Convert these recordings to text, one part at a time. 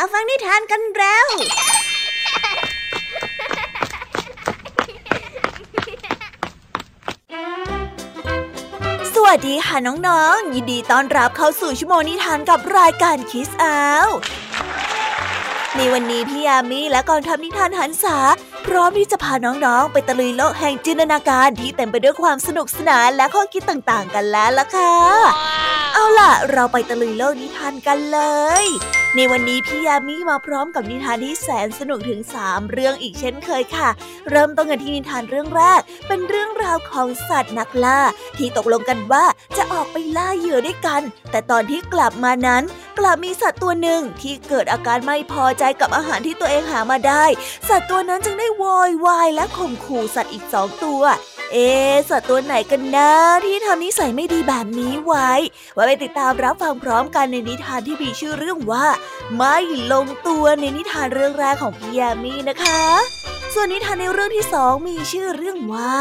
มาฟังนิทานกันแล้ว สวัสดีค่ะน้องๆ ยินดีต้อนรับเข้าสู่ชั่วโมงนิทานกับรายการคิสอาวในวันนี้พี่ยามีและกองทัพนิทานหันษาพร้อมที่จะพาน้องๆ ไปตะลุยโลกแห่งจินตนาการที่เต็มไปด้วยความสนุกสนานและข้อคิดต่างๆ กันแล้วล่ะค่ะ เอาล่ะ เราไปตะลุยโลกนิทานกันเลย ในวันนี้พี่ยามีมาพร้อมกับนิทานที่แสนสนุกถึง 3 เรื่องอีกเช่นเคยค่ะ เริ่มต้นกันที่นิทานเรื่องแรก เป็นเรื่องราวของสัตว์นักล่า ที่ตกลงกันว่าจะออกไปล่าเหยื่อด้วยกัน แต่ตอนที่กลับมานั้น กลับมีสัตว์ตัวหนึ่งที่เกิดอาการไม่พอใจกับอาหารที่ตัวเองหามาได้ สัตว์ตัวนั้นจึงได้โวยวายและข่มขู่สัตว์อีกสองตัวเอ๊สัตว์ตัวไหนกันนะที่ทำนิสัยไม่ดีแบบนี้ไว้ ไว้ไปติดตามรับฟังพร้อมกันในนิทานที่มีชื่อเรื่องว่าไม่ลงตัวในนิทานเรื่องแรกของพี่ยามีนะคะ ส่วนนิทานในเรื่องที่สองมีชื่อเรื่องว่า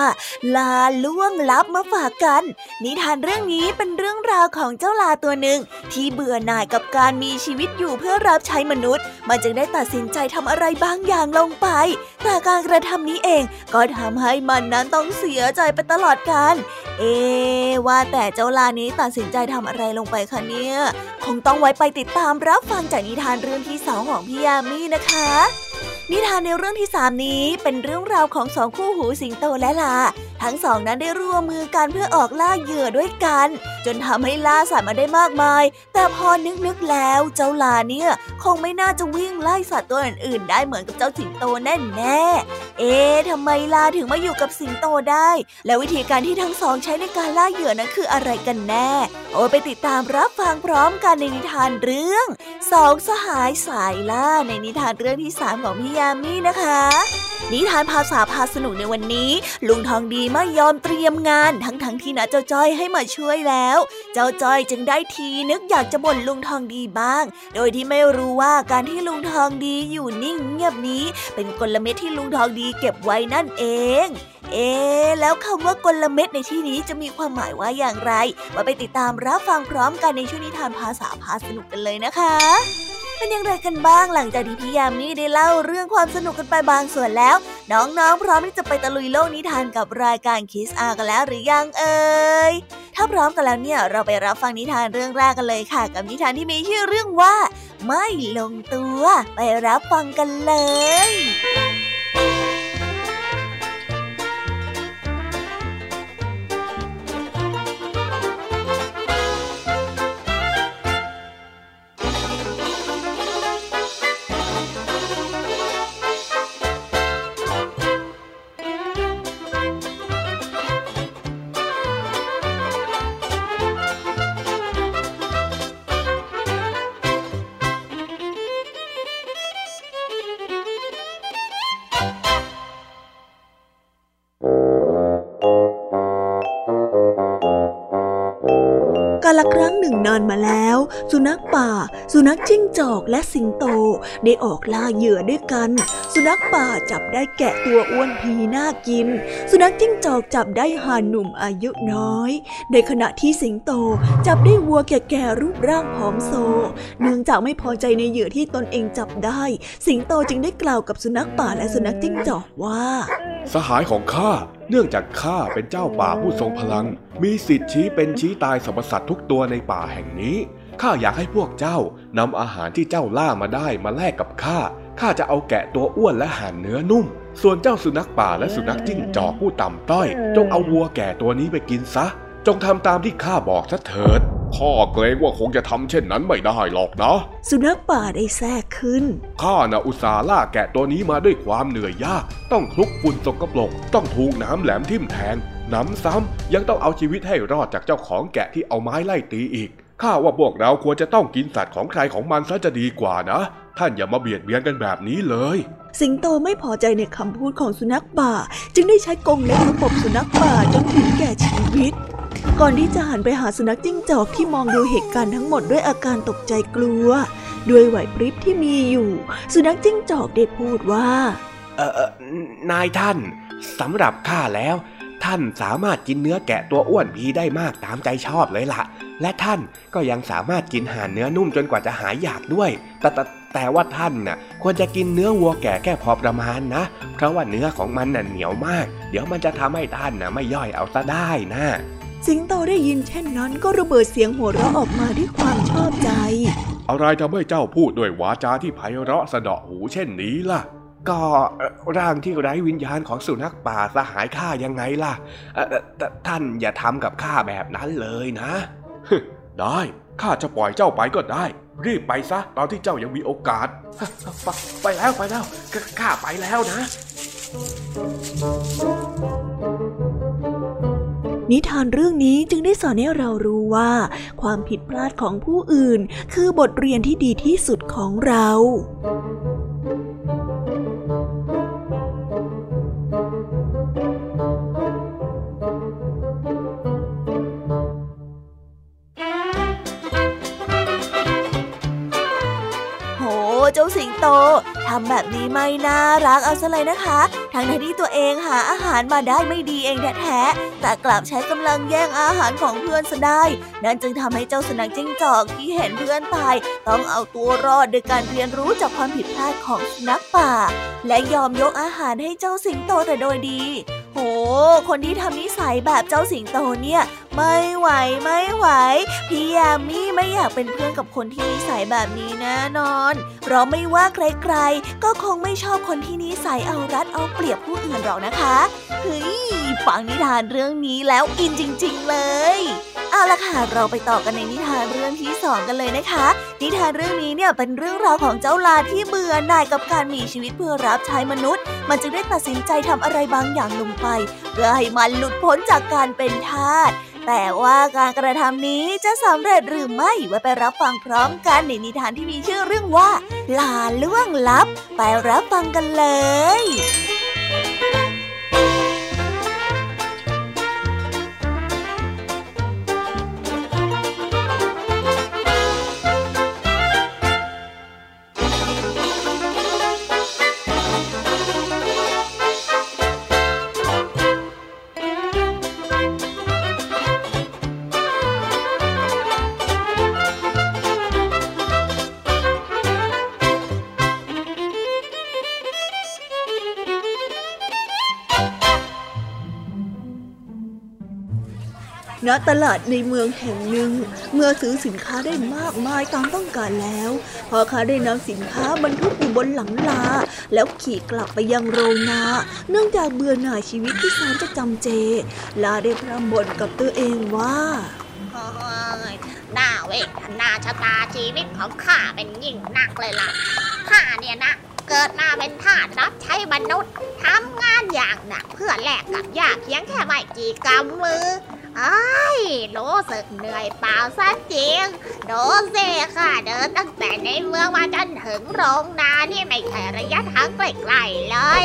ลาล่วงลับมาฝากกัน นิทานเรื่องนี้เป็นเรื่องราวของเจ้าลาตัวหนึ่ง ที่เบื่อหน่ายกับการมีชีวิตอยู่เพื่อรับใช้มนุษย์ มันจึงได้ตัดสินใจทำอะไรบางอย่างลงไป แต่การกระทำนี้เองก็ทำให้มันนั้นต้องเสียใจไปตลอดกาลเอ๊ว่าแต่เจ้าลานี้ตัดสินใจทำอะไรลงไปคะเนี่ย คงต้องไว้ไปติดตามรับฟังจากนิทานเรื่องที่สองของพี่ยามีนะคะ นิทานในเรื่องที่สามนี้เป็นเรื่องราวของสองคู่หูสิงโตและลา ทั้งสองนั้นได้ร่วมมือกันเพื่อออกล่าเหยื่อด้วยกัน จนทำให้ล่าสัตว์มาได้มากมาย แต่พอนึกนึกแล้วเจ้าลาเนี่ย คงไม่น่าจะวิ่งไล่สัตว์ตัวอื่นๆ ได้เหมือนกับเจ้าสิงโตแน่แน่ เอ๊ะทำไมลาถึงมาอยู่กับสิงโตได้ และวิธีการที่ทั้งสองใช้ในการล่าเหยื่อนั้นคืออะไรกันแน่ โอ้ไปติดตามรับฟังพร้อมกันในนิทานเรื่องสองสหายสายล่าในนิทานเรื่องที่สามของพี่ยามีนะคะ นิทานภาษาพาสนุกในวันนี้ ลุงทองดีไม่ยอมเตรียมงานทั้งๆทที่นะเจ้าจ้อยให้มาช่วยแล้ว เจ้าจ้อยจึงได้ทีนึกอยากจะบ่นลุงทองดีบ้าง โดยที่ไม่รู้ว่าการที่ลุงทองดีอยู่นิ่งเงียบนี้ เป็นกลเม็ดที่ลุงทองดีเก็บไว้นั่นเอง เอ๊ะแล้วคำว่ากลเม็ดในที่นี้จะมีความหมายว่าอย่างไร มาไปติดตามรับฟังพร้อมกันในช่วงนิทานภาษาพาสนุกกันเลยนะคะเป็นอย่างไรกันบ้างหลังจากที่พี่ยามีได้เล่าเรื่องความสนุกกันไปบางส่วนแล้ว น้องๆ พร้อมที่จะไปตะลุยโลกนิทานกับรายการคิสอากันแล้วหรือยังเอ่ยถ้าพร้อมกันแล้วเนี่ยเราไปรับฟังนิทานเรื่องแรกกันเลยค่ะ กับนิทานที่มีชื่อเรื่องว่า ไม่ลงตัว ไปรับฟังกันเลย สุนัขจิ้งจอกและสิงโตได้ออกล่าเหยื่อด้วยกัน สุนัขป่าจับได้แกะตัวอ้วนพีน่ากิน สุนัขจิ้งจอกจับได้ห่านหนุ่มอายุน้อย ในขณะที่สิงโตจับได้วัวแก่ๆรูปร่างผอมโซ เนื่องจากไม่พอใจในเหยื่อที่ตนเองจับได้ สิงโตจึงได้กล่าวกับสุนัขป่าและสุนัขจิ้งจอกว่า สหายของข้าเนื่องจากข้าเป็นเจ้าป่าผู้ทรงพลัง มีสิทธิ์ชี้เป็นชี้ตายสรรพสัตว์ทุกตัวในป่าแห่งนี้ ข้าอยากให้พวกเจ้านำอาหารที่เจ้าล่ามาได้มาแลกกับข้า ข้าจะเอาแกะตัวอ้วนและห่านเนื้อนุ่ม ส่วนเจ้าสุนัขป่าและสุนัขจิ้งจอกผู้ต่ำต้อย จงเอาวัวแก่ตัวนี้ไปกินซะ จงทำตามที่ข้าบอกซะเถิด ข้าเกรงว่าคงจะทำเช่นนั้นไม่ได้หรอกนะ สุนัขป่าได้แทรกขึ้น ข้านะอุตส่าห์ล่าแกะตัวนี้มาด้วยความเหนื่อยยาก ต้องคลุกฝุ่นสกปรก ต้องถูกน้ำแหลมทิ่มแทงน้ำซ้ำยังต้องเอาชีวิตให้รอดจากเจ้าของแกะที่เอาไม้ไล่ตีอีก ข้าว่าพวกเราควรจะต้องกินสัตว์ของใครของมันซะจะดีกว่านะ ท่านอย่ามาเบียดเบียนกันแบบนี้เลย สิงโตไม่พอใจในคำพูดของสุนัขป่า จึงได้ใช้กรงเล็บมาปบสุนัขป่าจนถึงแก่ชีวิต ก่อนที่จะหันไปหาสุนัขจิ้งจอกที่มองดูเหตุการณ์ทั้งหมดด้วยอาการตกใจกลัว ด้วยไหวพริบที่มีอยู่ สุนัขจิ้งจอกได้พูดว่า เออเออนายท่านสำหรับข้าแล้ว ท่านสามารถกินเนื้อแกะตัวอ้วนพีได้มากตามใจชอบเลยละ่ะ และท่านก็ยังสามารถกินห่านเนื้อนุ่มจนกว่าจะหายอยากด้วยแต่แต่แต่ว่าท่านน่ะควรจะกินเนื้อวัวแก่แค่พอประมาณนะ เพราะว่าเนื้อของมันน่ะเหนียวมาก เดี๋ยวมันจะทำให้ท่านน่ะไม่ย่อยเอาซะได้นะสิงโตได้ยินเช่นนั้นก็ระเบิดเสียงหัวเราะออกมาด้วยความชอบใจ อะไรทำให้เจ้าพูดด้วยวาจาที่ไพเราะสะเดาะหูเช่นนี้ล่ะ ก็ร่างที่ไร้วิญญาณของสุนัขป่าสหายข้ายังไงล่ะ ท่านอย่าทำกับข้าแบบนั้นเลยนะ ได้ข้าจะปล่อยเจ้าไปก็ได้ รีบไปซะตอนที่เจ้ายังมีโอกาส ไปแล้วไปแล้วข้าไปแล้วนะ นิทานเรื่องนี้จึงได้สอนให้เรารู้ว่า ความผิดพลาดของผู้อื่นคือบทเรียนที่ดีที่สุดของเรา เจ้าสิงโตทำแบบนี้ไม่น่ารักเอาซะเลยนะคะ ทั้งที่ตัวเองหาอาหารมาได้ไม่ดีเองแท้ๆแต่กลับใช้กำลังแย่งอาหารของเพื่อนซะได้ นั่นจึงทำให้เจ้าสุนัขจิ้งจอกที่เห็นเพื่อนตาย ต้องเอาตัวรอดโดยการเรียนรู้จากความผิดพลาดของสุนัขป่า และยอมยกอาหารให้เจ้าสิงโตแต่โดยดีโห คนที่ทำนิสัยแบบเจ้าสิงโตเนี่ย ไม่ไหวไม่ไหว พี่ยามีไม่อยากเป็นเพื่อนกับคนที่นิสัยแบบนี้แน่นอน เพราะไม่ว่าใครๆ ก็คงไม่ชอบคนที่นิสัยเอารัดเอาเปรียบผู้อื่นหรอกนะคะเฮ้ยฟังนิทานเรื่องนี้แล้วอินจริง ๆ เลยเอาละค่ะเราไปต่อกันในนิทานเรื่องที่สองกันเลยนะคะ นิทานเรื่องนี้เนี่ยเป็นเรื่องราวของเจ้าลาที่เบื่อหน่ายกับการมีชีวิตเพื่อรับใช้มนุษย์ มันจึงได้ตัดสินใจทำอะไรบางอย่างลงไป เพื่อให้มันหลุดพ้นจากการเป็นทาสแต่ว่าการกระทำนี้จะสำเร็จหรือไม่ไว้ไปรับฟังพร้อมกันในนิทานที่มีชื่อเรื่องว่าลาล่วงลับ ไปรับฟังกันเลย ณตลาดในเมืองแห่งหนึ่ง เมื่อซื้อสินค้าได้มากมายตามต้องการแล้วพ่อค้าได้นำสินค้าบรรทุกอยู่บนหลังลา แล้วขี่กลับไปยังโรงนา เนื่องจากเบื่อหน่ายชีวิตที่แสนจะจำเจ ลาได้พร่ำบ่นกับตัวเองว่าหน่าเวทนาชะตาชีวิตของข้าเป็นยิ่งนักเลยล่ะข้าเนี่ยนะเกิดมาเป็นทาสรับใช้มนุษย์ทำงานอย่างหนักเพื่อแลกกับยากเพียงแค่ไม่กี่กำมือ ไอ้รู้สึกเหนื่อยเปล่าซะจริง ดูสิค่ะ เดินตั้งแต่ในเมืองมาจนถึงโรงนานี่ไม่ใช่ระยะทางไกลๆเลย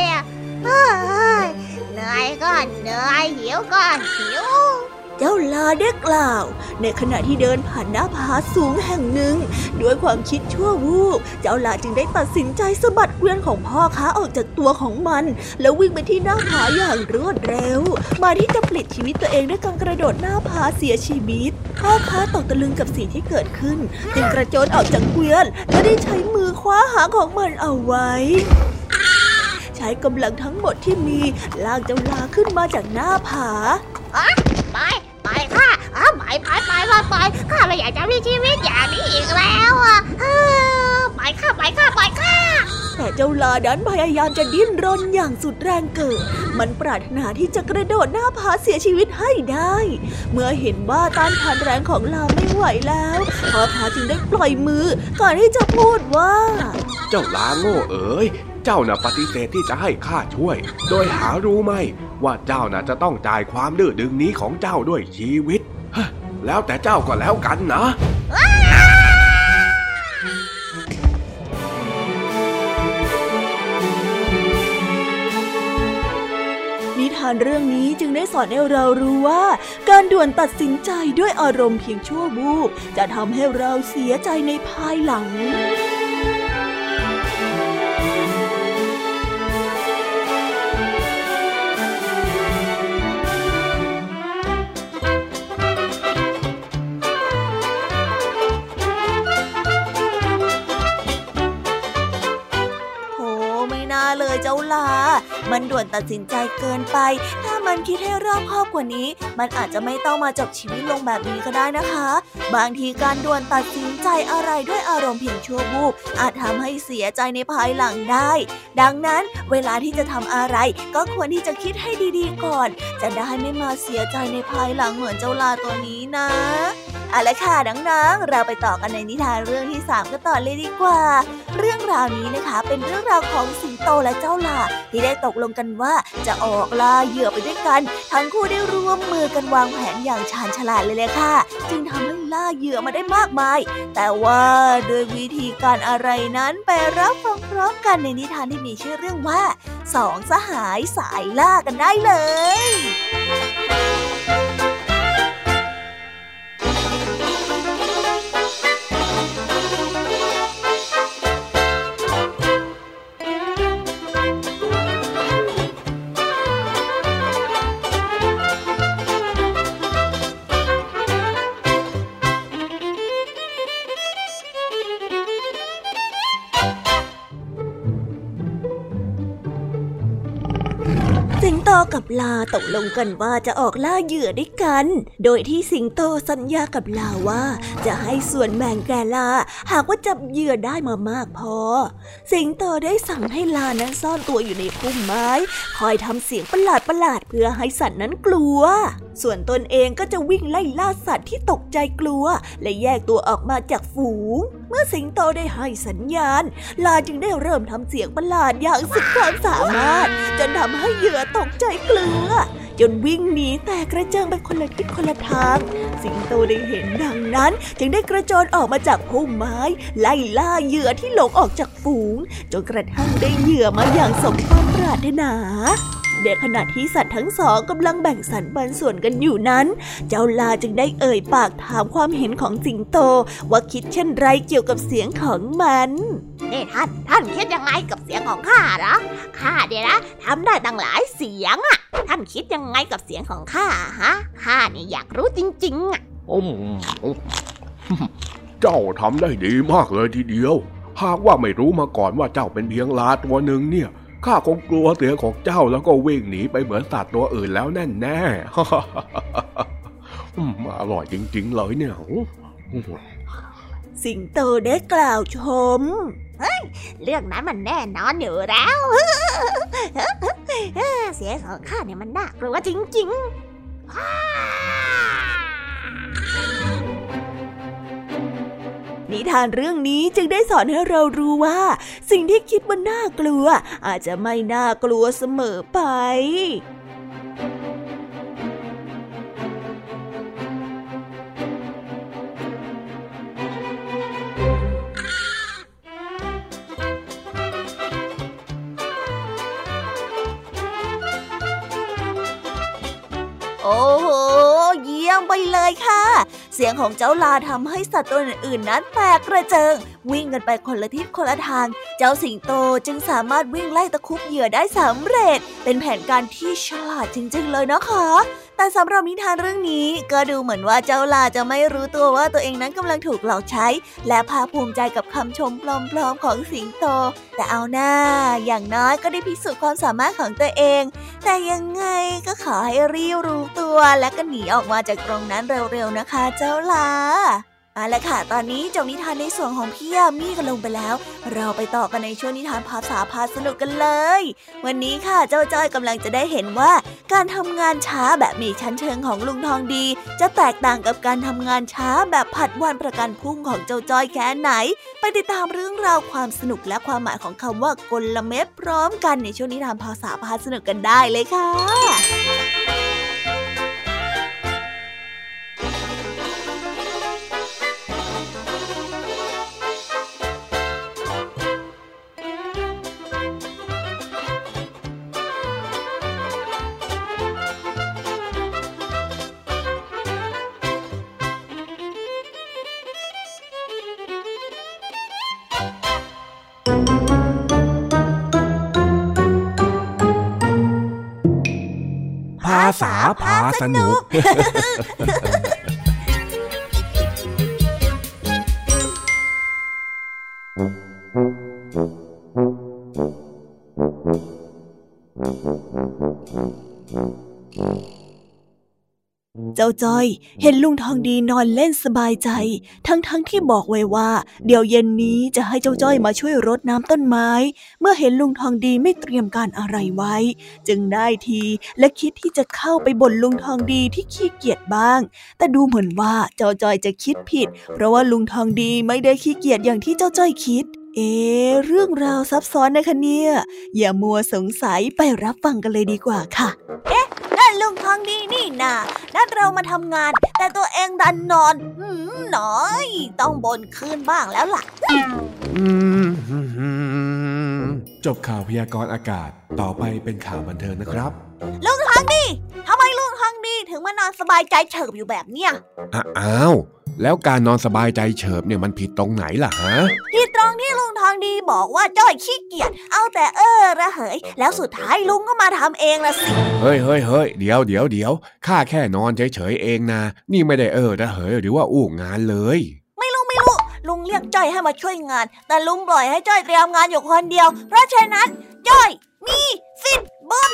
เหนื่อยก็เหนื่อยหิวก็หิว เจ้าลาได้กล่าว ในขณะที่เดินผ่านหน้าผาสูงแห่งหนึ่ง ด้วยความคิดชั่ววูบเจ้าลาจึงได้ตัดสินใจสะบัดเกวียนของพ่อค้าออกจากตัวของมัน แล้ววิ่งไปที่หน้าผาอย่างรวดเร็ว มาที่จะปลิดชีวิตตัวเองด้วยการกระโดดหน้าผาเสียชีวิต พ่อค้าตกตะลึงกับสิ่งที่เกิดขึ้น จึงกระโจนออกจากเกวียนและได้ใช้มือคว้าหางของมันเอาไว้ใช้กำลังทั้งหมดที่มีลากเจ้าลาขึ้นมาจากหน้าผาไป ไปไปไปไปไปข้าไม่อยากจะมีชีวิตอย่างนี้อีกแล้วอะไปค่ะไปค่ะไปค่ะแต่เจ้าลาดันพยายามจะดิ้นรนอย่างสุดแรงเกิด มันปรารถนาที่จะกระโดดหน้าผาเสียชีวิตให้ได้ เมื่อเห็นว่าต้านทานแรงของลาไม่ไหวแล้วพ่อพาจึงได้ปล่อยมือก่อนที่จะพูดว่า เจ้าลาโง่เอ๋ยเจ้าน่ะปฏิเสธที่จะให้ข้าช่วย โดยหารู้ไหมว่าเจ้าน่ะจะต้องจ่ายความดื้อดึงนี้ของเจ้าด้วยชีวิต แล้วแต่เจ้าก็แล้วกันนะนิทานเรื่องนี้จึงได้สอนให้เรารู้ว่า การด่วนตัดสินใจด้วยอารมณ์เพียงชั่ววูบจะทำให้เราเสียใจในภายหลัง มันด่วนตัดสินใจเกินไป ถ้ามันคิดให้รอบคอบกว่านี้ มันอาจจะไม่ต้องมาจบชีวิตลงแบบนี้ก็ได้นะคะ บางทีการด่วนตัดสินใจอะไรด้วยอารมณ์เพียงชั่ววูบอาจทำให้เสียใจในภายหลังได้ ดังนั้นเวลาที่จะทำอะไร ก็ควรที่จะคิดให้ดีๆก่อน จะได้ไม่มาเสียใจในภายหลังเหมือนเจ้าลาตัวนี้นะ เอาละค่ะน้องๆ เราไปต่อกันในนิทานเรื่องที่ 3กันต่อเลยดีกว่า เรื่องราวนี้นะคะ เป็นเรื่องราวของสิงโตและเจ้าลาที่ได้ตกลงกันว่าจะออกล่าเหยื่อไปด้วยกัน ทั้งคู่ได้ร่วมมือกันวางแผนอย่างชาญฉลาดเลยเลยค่ะ จึงทำให้ล่าเหยื่อมาได้มากมาย แต่ว่าด้วยวิธีการอะไรนั้นไปรับฟังพร้อมกันในนิทานที่มีชื่อเรื่องว่าสองสหายสายล่ากันได้เลย ตกลงกันว่าจะออกล่าเหยื่อด้วยกัน โดยที่สิงโตสัญญากับลาว่า จะให้ส่วนแบ่งแก่ลา หากว่าจับเหยื่อได้มามากพอ สิงโตได้สั่งให้ลานั้นซ่อนตัวอยู่ในพุ่มไม้ คอยทำเสียงประหลาดประหลาดเพื่อให้สัตว์นั้นกลัว ส่วนตนเองก็จะวิ่งไล่ล่าสัตว์ที่ตกใจกลัว และแยกตัวออกมาจากฝูง มื่อสิงโตได้ให้สัญญาณ ลาจึงได้เริ่มทำเสียงประหลาดอย่างสุดความสามารถ จนทำให้เหยื่อตกใจกลัวจนวิ่งหนีแต่กระเจิงไปคนละทิศคนละทาง สิงโตได้เห็นดังนั้น จึงได้กระโจนออกมาจากพุ่มไม้ ไล่ล่าเหยื่อที่หลงออกจากฝูง จนกระทั่งได้เหยื่อมาอย่างสมความปรารถนา เด็กขณะที่สัตว์ทั้งสองกำลังแบ่งสรรปันส่วนกันอยู่นั้น เจ้าลาจึงได้เอ่ยปากถามความเห็นของสิงโต ว่าคิดเช่นไรเกี่ยวกับเสียงของมันนี่ท่านท่านคิดยังไงกับเสียงของข้าหรอข้าเนี่ยนะทำได้ตั้งหลายเสียงอะ ท่านคิดยังไงกับเสียงของข้าฮะข้าเนี่ยอยากรู้จริง ๆอะเจ้าทำได้ดีมากเลยทีเดียว หากว่าไม่รู้มาก่อนว่าเจ้าเป็นเพียงลาตัวหนึ่งเนี่ย ข้าคงกลัวเสียงของเจ้าแล้วก็วิ่งหนีไปเหมือนสัตว์ตัวอื่นแล้วแน่แน่อร่อยจริง ๆ เลยเนี่ย สิงโตได้กล่าวชม เฮ้ย เรื่องนั้นมันแน่นอนอยู่แล้ว เสียงของข้าเนี่ยมันน่ากลัวจริง ๆ นิทานเรื่องนี้จึงได้สอนให้เรารู้ว่า สิ่งที่คิดว่าน่ากลัว อาจจะไม่น่ากลัวเสมอไปโอ้โห เยี่ยมไปเลยค่ะ เสียงของเจ้าลาทำให้สัตว์ตัวอื่นๆ นั้นแตกกระเจิง วิ่งกันไปคนละทิศคนละทาง เจ้าสิงโตจึงสามารถวิ่งไล่ตะคุบเหยื่อได้สำเร็จ เป็นแผนการที่ฉลาดจริง ๆ เลยนะคะ แต่สำหรับนิทานเรื่องนี้ก็ดูเหมือนว่าเจ้าลาจะไม่รู้ตัวว่าตัวเองนั้นกำลังถูกหลอกใช้ และภาคภูมิใจกับคำชมปลอมๆของสิงโต แต่เอาหน้า อย่างน้อยก็ได้พิสูจน์ความสามารถของตัวเอง แต่ยังไงก็ขอให้รีบรู้ตัวและก็หนีออกมาจากตรงนั้นเร็วๆนะคะ เจ้าลา เอาละค่ะ ตอนนี้จบนิทานในส่วนของพี่ยามีกันลงไปแล้ว เราไปต่อกันในช่วงนิทานภาษาพาสนุกกันเลย วันนี้ค่ะเจ้าจ้อยกำลังจะได้เห็นว่า การทำงานช้าแบบมีชั้นเชิงของลุงทองดี จะแตกต่างกับการทำงานช้าแบบผัดวันประกันพุ่งของเจ้าจ้อยแค่ไหน ไปติดตามเรื่องราวความสนุกและความหมายของคำว่ากลเม็ดพร้อมกันในช่วงนิทานภาษาพาสนุกกันได้เลยค่ะาพา จ้าจ้อย เห็นลุงทองดีนอนเล่นสบายใจ ทั้งๆทที่บอกไว้ว่า เดี๋ยวเย็นนี้จะให้เจ้าจ้อยมาช่วยรดน้ำต้นไม้ เมื่อเห็นลุงทองดีไม่เตรียมการอะไรไว้ จึงได้ทีและคิดที่จะเข้าไปบ่นลุงทองดีที่ขี้เกียจบ้าง แต่ดูเหมือนว่าเจ้าจ้อยจะคิดผิด เพราะว่าลุงทองดีไม่ได้ขี้เกียจอย่างที่เจ้าจ้อยคิดเอ๊เรื่องราวซับซ้อนนะคะเนี่ย อย่ามัวสงสัยไปรับฟังกันเลยดีกว่าค่ะ เอ๊ ลุงทองดีนี่นานัดเรามาทำงาน แต่ตัวเองดันนอนหืมหน่อย ต้องบ่นคืนบ้างแล้วล่ะจบข่าวพยากรณ์อากาศ ต่อไปเป็นข่าวบันเทิงนะครับ ลุงทองดีทำไมลุงทองดีถึงมานอนสบายใจเฉิบอยู่แบบเนี้ยอ้าว แล้วการนอนสบายใจเฉิบเนี่ยมันผิดตรงไหนล่ะฮะที่ตรงที่ลุงทองดีบอกว่าจ้อยขี้เกียจเอาแต่เออระเหย แล้วสุดท้ายลุงก็มาทำเองละสิเฮ้ยเฮ้ยเฮ้ยเดี๋ยวเดี๋ยวเดี๋ยวข้าแค่นอนเฉยๆเองนะนี่ไม่ได้เออระเหยหรือว่าอู้งานเลย ไม่รู้ไม่รู้ลุงเรียกจ้อยให้มาช่วยงาน แต่ลุงปล่อยให้จ้อยเตรียมงานอยู่คนเดียว เพราะฉะนั้นจ้อยมีสิทธิ์บน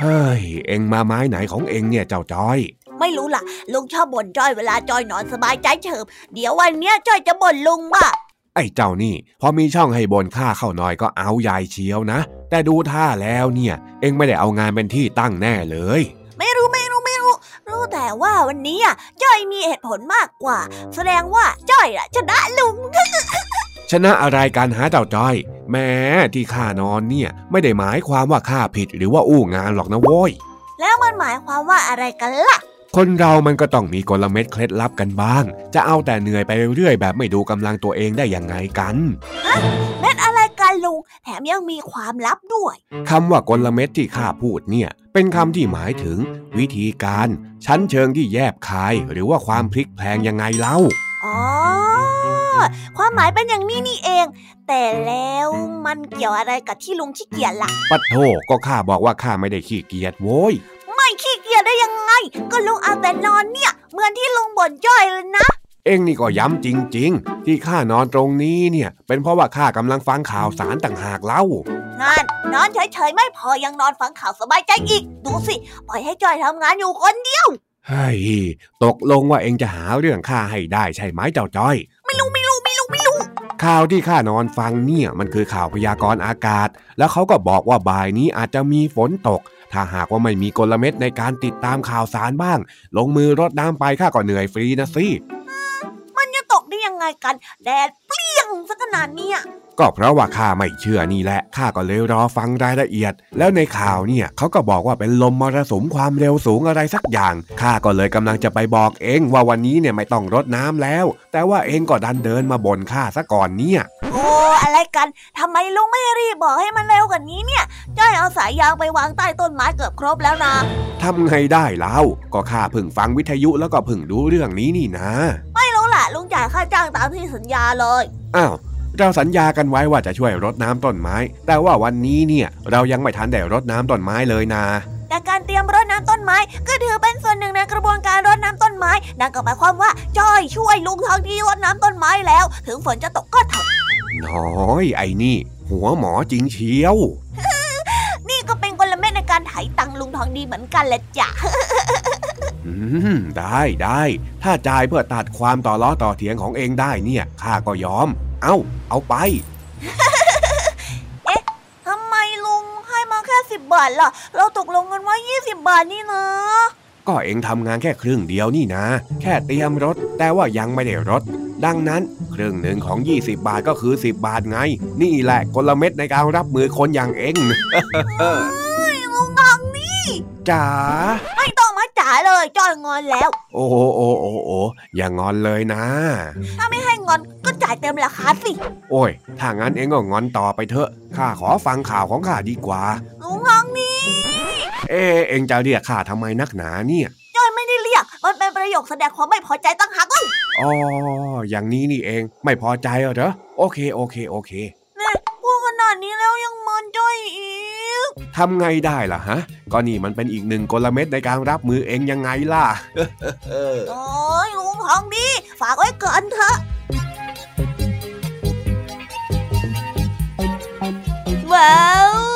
เฮ้ยเอ็งมาไม้ไหนของเอ็งเนี่ยเจ้าจ้อย ไม่รู้ล่ะ ลุงชอบบ่นจ้อยเวลาจ้อยนอนสบายใจเฉิบเดี๋ยววันเนี้ยจ้อยจะบ่นลุงบ้าไอ้เจ้านี่ พอมีช่องให้บนข้าเข้าหน่อยก็เอายายเชียวนะ แต่ดูท่าแล้วเนี่ย เอ็งไม่ได้เอางานเป็นที่ตั้งแน่เลย ไม่รู้ไม่รู้ไม่รู้ รู้แต่ว่าวันนี้อะจ้อยมีเหตุผลมากกว่า แสดงว่าจ้อยอะชนะลุง ชนะอะไรกันหาเจ้าจ้อย แม้ที่ข้านอนเนี่ย ไม่ได้หมายความว่าข้าผิดหรือว่าอู้งานหรอกนะโว้ยแล้วมันหมายความว่าอะไรกันล่ะ คนเรามันก็ต้องมีกลเม็ดเคล็ดลับกันบ้าง จะเอาแต่เหนื่อยไปเรื่อยแบบไม่ดูกำลังตัวเองได้ยังไงกันเม็ดอะไรกันลุงแถมยังมีความลับด้วยคำว่ากลเม็ดที่ข้าพูดเนี่ย เป็นคำที่หมายถึง วิธีการ ชั้นเชิงที่แยบคาย หรือว่าความพลิกแพลงยังไงเล่าอ๋อความหมายเป็นอย่างนี้นี่เอง แต่แล้วมันเกี่ยวอะไรกับที่ลุงขี้เกียจล่ะ ปัดโทก็ข้าบอกว่าข้าไม่ได้ขี้เกียจโว้ย ไม่ขี้เกียจได้ยังไง ก็ลุงเอาแต่นอนเนี่ย เหมือนที่ลุงบ่นจ้อยเลยนะ เอ็งนี่ก็ย้ำจริง ๆ ที่ข้านอนตรงนี้เนี่ย เป็นเพราะว่าข้ากำลังฟังข่าวสารต่างหากเล่างานนอนเฉยๆไม่พอยังนอนฟังข่าวสบายใจอีก ดูสิ ปล่อยให้จ้อยทำงานอยู่คนเดียวเฮ้ยตกลงว่าเอ็งจะหาเรื่องข้าให้ได้ใช่ไหมเจ้าจ้อย ไม่รู้ไม่รู้ไม่รู้ไม่รู้ข่าวที่ข้านอนฟังเนี่ยมันคือข่าวพยากรณ์อากาศ แล้วเขาก็บอกว่าบ่ายนี้อาจจะมีฝนตก ถ้าหากว่าไม่มีกลเม็ดในการติดตามข่าวสารบ้าง ลงมือรดน้ำไปข้าก็เหนื่อยฟรีนะสิ มันจะตกได้ยังไงกัน แดดเปรี้ยงซะขนาดเนี้ย ก็เพราะว่าข้าไม่เชื่อนี่แหละข้าก็เลยรอฟังรายละเอียด แล้วในข่าวเนี่ยเขาก็บอกว่าเป็นลมมรสุมความเร็วสูงอะไรสักอย่างข้าก็เลยกำลังจะไปบอกเองว่าวันนี้เนี่ยไม่ต้องรดน้ำแล้ว แต่ว่าเองก็ดันเดินมาบ่นข้าซะก่อนเนี่ยโอ้อะไรกันทำไมลุงไม่รีบบอกให้มันเร็วกว่านี้เนี่ยจ้อยเอาสายยางไปวางใต้ต้นไม้เกือบครบแล้วนะทำไงได้แล้วก็ข้าเพิ่งฟังวิทยุแล้วก็เพิ่งรู้เรื่องนี้นี่นะ ไม่รู้ล่ะลุงจ่ายค่าจ้างตามที่สัญญาเลย อ้าว เราสัญญากันไว้ว่าจะช่วยรดน้ำต้นไม้ แต่ว่าวันนี้เนี่ยเรายังไม่ทันได้รดน้ำต้นไม้เลยนะแต่การเตรียมรดน้ำต้นไม้ ก็ถือเป็นส่วนหนึ่งในกระบวนการรดน้ำต้นไม้ นั่นก็หมายความว่าจ้อยช่วยลุงทองดีรดน้ำต้นไม้แล้ว ถึงฝนจะตกก็เถอะน้อยไอ้นี่ หัวหมอจริงเชียว นี่ก็เป็นกลเม็ดในการไถตังค์ลุงทองดีเหมือนกันแหละจ้ะอืมได้ได้ ถ้าจ่ายเพื่อตัดความต่อล้อต่อเถียงของเองได้เนี่ยข้าก็ยอม เอาเอาไปทำไมลุงให้มาแค่สิบบาทล่ะ เราตกลงกันว่ายี่สิบบาทนี่นะ ก็เองทำงานแค่ครึ่งเดียวนี่นะ แค่เตรียมรถ แต่ว่ายังไม่ได้รถ ดังนั้นครึ่งหนึ่งของ 20 บาทก็คือ 10 บาทไง นี่แหละกลเม็ดในการรับมือคนอย่างเองลุงทองดีจ๋าไม่ต้องมา จ่ายเลยจ้อยงอนแล้ว โอ้โอโอ้โอ้โอ้อย่างอนเลยนะ ถ้าไม่ให้งอนก็จ่ายเต็มราคาสิ โอ้ย ถ้างั้นเองก็งอนต่อไปเถอะ ข้าขอฟังข่าวของข้าดีกว่าลุงทองดีเอะเองจะเรียกข้าทำไมนักหนาเนี่ยจ้อยไม่ได้เรียก มันเป็นประโยคแสดงความไม่พอใจตั้งหากเลยอ๋อ อย่างนี้นี่เอง ไม่พอใจเหรอ โอเค โอเค โอเคเนี่ยพูดขนาดนี้แล้วยังมอนจ้อยอีก ทำไงได้ล่ะฮะ ก็นี่มันเป็นอีกหนึ่งกลเม็ดในการรับมือเองยังไงล่ะโอ้ยลุงทองดี ฝากไว้ก่อนเถอะว้าว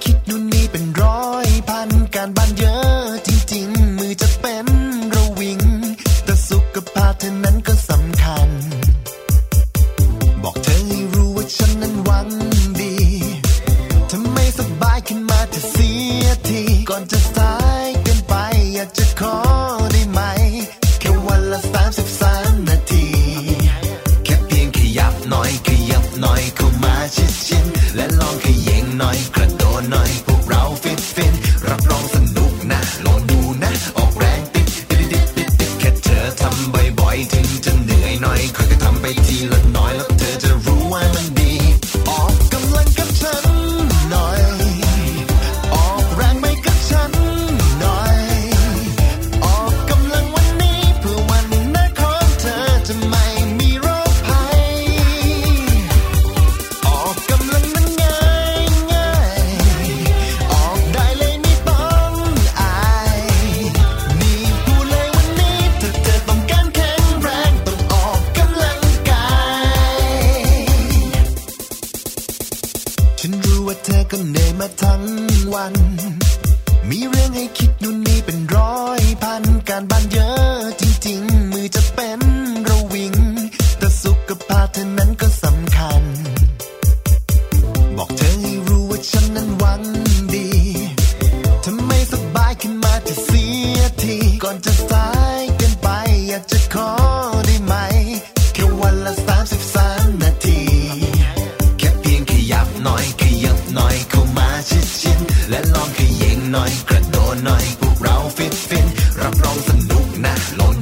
kick หน่อยพวกเราฟินฟินรับรองสนุกนะลง